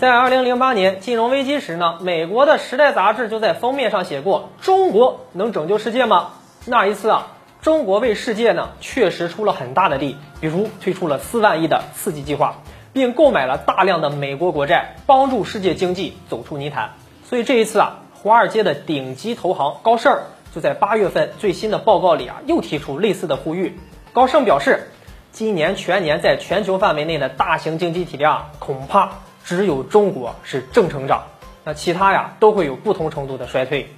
在二零零八年金融危机时呢，美国的《时代》杂志就在封面上写过：“中国能拯救世界吗？”那一次啊，中国为世界呢确实出了很大的力，比如推出了四万亿的刺激计划，并购买了大量的美国国债，帮助世界经济走出泥潭。所以这一次啊，华尔街的顶级投行高盛就在八月份最新的报告里啊，又提出类似的呼吁。高盛表示，今年全年在全球范围内的大型经济体量恐怕。只有中国是正成长，那其他呀都会有不同程度的衰退。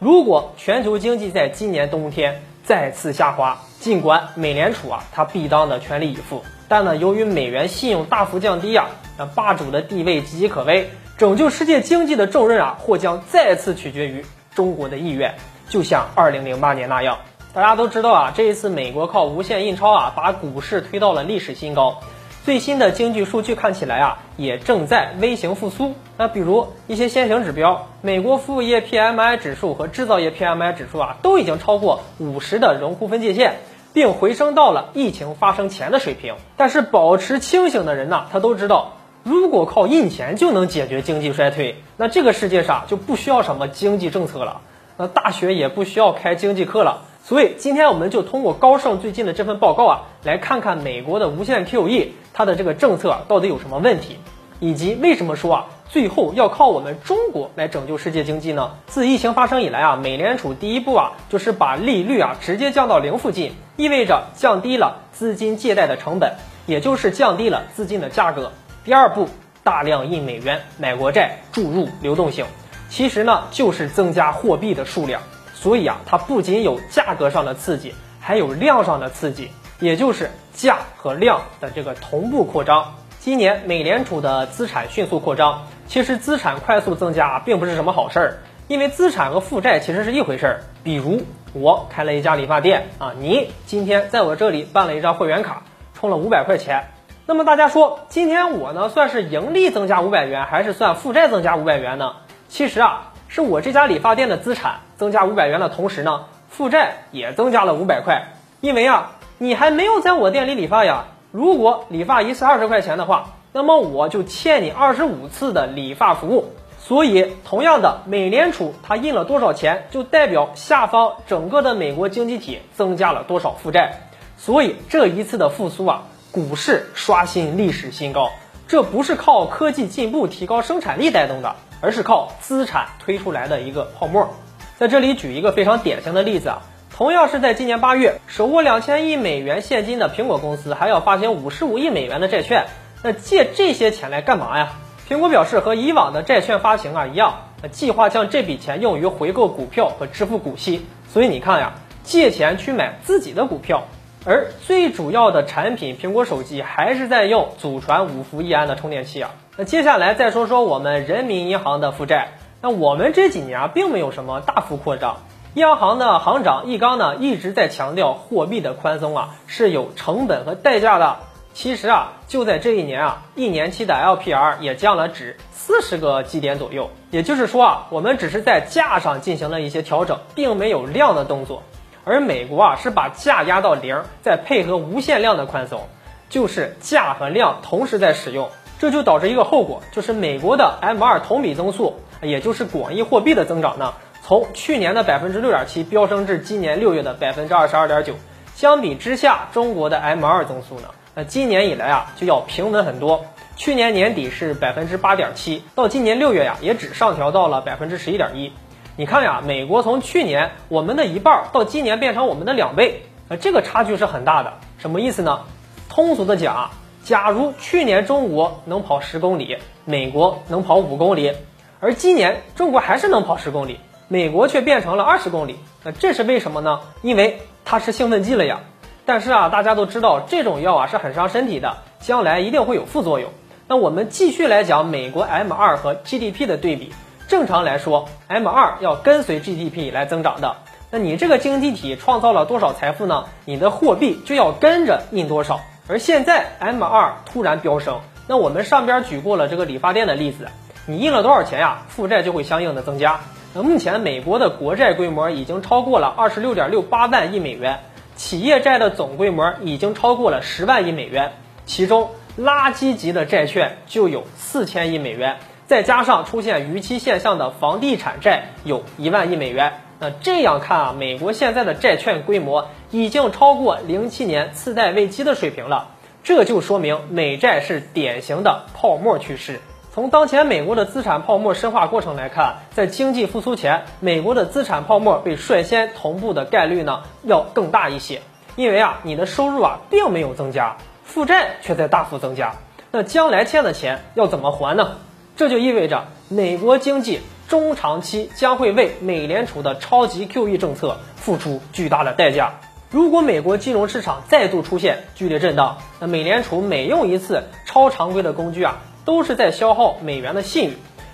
如果全球经济在今年冬天再次下滑，尽管美联储啊它必当的全力以赴，但呢由于美元信用大幅降低呀，那霸主的地位岌岌可危，拯救世界经济的重任啊或将再次取决于中国的意愿，就像二零零八年那样。大家都知道啊，这一次美国靠无限印钞啊把股市推到了历史新高。最新的经济数据看起来啊，也正在微型复苏。那比如一些先行指标，美国服务业 PMI 指数和制造业 PMI 指数啊，都已经超过五十的荣枯分界线，并回升到了疫情发生前的水平。但是保持清醒的人呢，他都知道，如果靠印钱就能解决经济衰退，那这个世界上就不需要什么经济政策了，那大学也不需要开经济课了。所以今天我们就通过高盛最近的这份报告啊，来看看美国的无限 QE 它的这个政策到底有什么问题，以及为什么说啊最后要靠我们中国来拯救世界经济呢？自疫情发生以来啊，美联储第一步啊就是把利率啊直接降到零附近，意味着降低了资金借贷的成本，也就是降低了资金的价格。第二步，大量印美元买国债，注入流动性，其实呢就是增加货币的数量。所以啊，它不仅有价格上的刺激，还有量上的刺激，也就是价和量的这个同步扩张。今年美联储的资产迅速扩张，其实资产快速增加并不是什么好事儿，因为资产和负债其实是一回事儿。比如我开了一家理发店啊，你今天在我这里办了一张会员卡，充了五百块钱，那么大家说今天我呢算是盈利增加五百元，还是算负债增加五百元呢？其实啊。是我这家理发店的资产增加五百元的同时呢，负债也增加了五百块。因为啊，你还没有在我店里理发呀。如果理发一次二十块钱的话，那么我就欠你二十五次的理发服务。所以，同样的，美联储它印了多少钱，就代表下方整个的美国经济体增加了多少负债。所以这一次的复苏啊，股市刷新历史新高，这不是靠科技进步提高生产力带动的。而是靠资产推出来的一个泡沫，在这里举一个非常典型的例子啊，同样是在今年八月，手握两千亿美元现金的苹果公司还要发行五十五亿美元的债券，那借这些钱来干嘛呀？苹果表示和以往的债券发行啊一样，计划将这笔钱用于回购股票和支付股息。所以你看呀，借钱去买自己的股票，而最主要的产品苹果手机还是在用祖传五伏一安的充电器啊。那接下来再说说我们人民银行的负债。那我们这几年啊，并没有什么大幅扩张。央行的行长易纲呢，一直在强调货币的宽松啊是有成本和代价的。其实啊，就在这一年啊，一年期的 LPR 也降了值四十个基点左右。也就是说啊，我们只是在价上进行了一些调整，并没有量的动作。而美国啊，是把价压到零，再配合无限量的宽松，就是价和量同时在使用。这就导致一个后果，就是美国的 M2 同比增速，也就是广义货币的增长呢，从去年的百分之六点七飙升至今年六月的百分之二十二点九。相比之下，中国的 M2 增速呢，那今年以来啊就要平稳很多。去年年底是百分之八点七，到今年六月呀也只上调到了百分之十一点一。你看呀，美国从去年我们的一半到今年变成我们的两倍，呃，这个差距是很大的。什么意思呢？通俗的讲啊。假如去年中国能跑十公里，美国能跑五公里，而今年中国还是能跑十公里，美国却变成了二十公里，那这是为什么呢？因为它是兴奋剂了呀。但是啊，大家都知道这种药啊是很伤身体的，将来一定会有副作用。那我们继续来讲美国 M 二和 GDP 的对比。正常来说，M 二要跟随 GDP 来增长的。那你这个经济体创造了多少财富呢？你的货币就要跟着印多少。而现在 M 二突然飙升，那我们上边举过了这个理发店的例子，你印了多少钱呀？负债就会相应的增加。那目前美国的国债规模已经超过了二十六点六八万亿美元，企业债的总规模已经超过了十万亿美元，其中垃圾级的债券就有四千亿美元，再加上出现逾期现象的房地产债有一万亿美元。那这样看啊，美国现在的债券规模已经超过零七年次贷危机的水平了，这就说明美债是典型的泡沫趋势。从当前美国的资产泡沫深化过程来看，在经济复苏前，美国的资产泡沫被率先同步的概率呢要更大一些，因为啊，你的收入啊并没有增加，负债却在大幅增加，那将来欠的钱要怎么还呢？这就意味着美国经济。中长期将会为美联储的超级 QE 政策付出巨大的代价。如果美国金融市场再度出现剧烈震荡，那美联储每用一次超常规的工具啊，都是在消耗美元的信誉。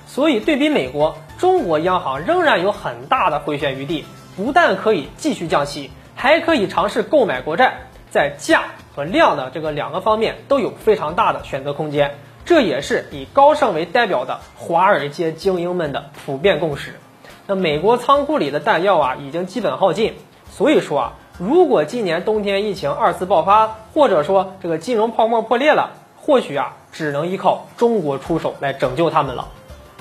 所以，对比美国，中国央行仍然有很大的回旋余地，不但可以继续降息，还可以尝试购买国债，在价和量的这个两个方面都有非常大的选择空间。这也是以高盛为代表的华尔街精英们的普遍共识。那美国仓库里的弹药啊，已经基本耗尽。所以说啊，如果今年冬天疫情二次爆发，或者说这个金融泡沫破裂了，或许啊，只能依靠中国出手来拯救他们了。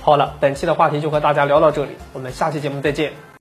好了，本期的话题就和大家聊到这里，我们下期节目再见。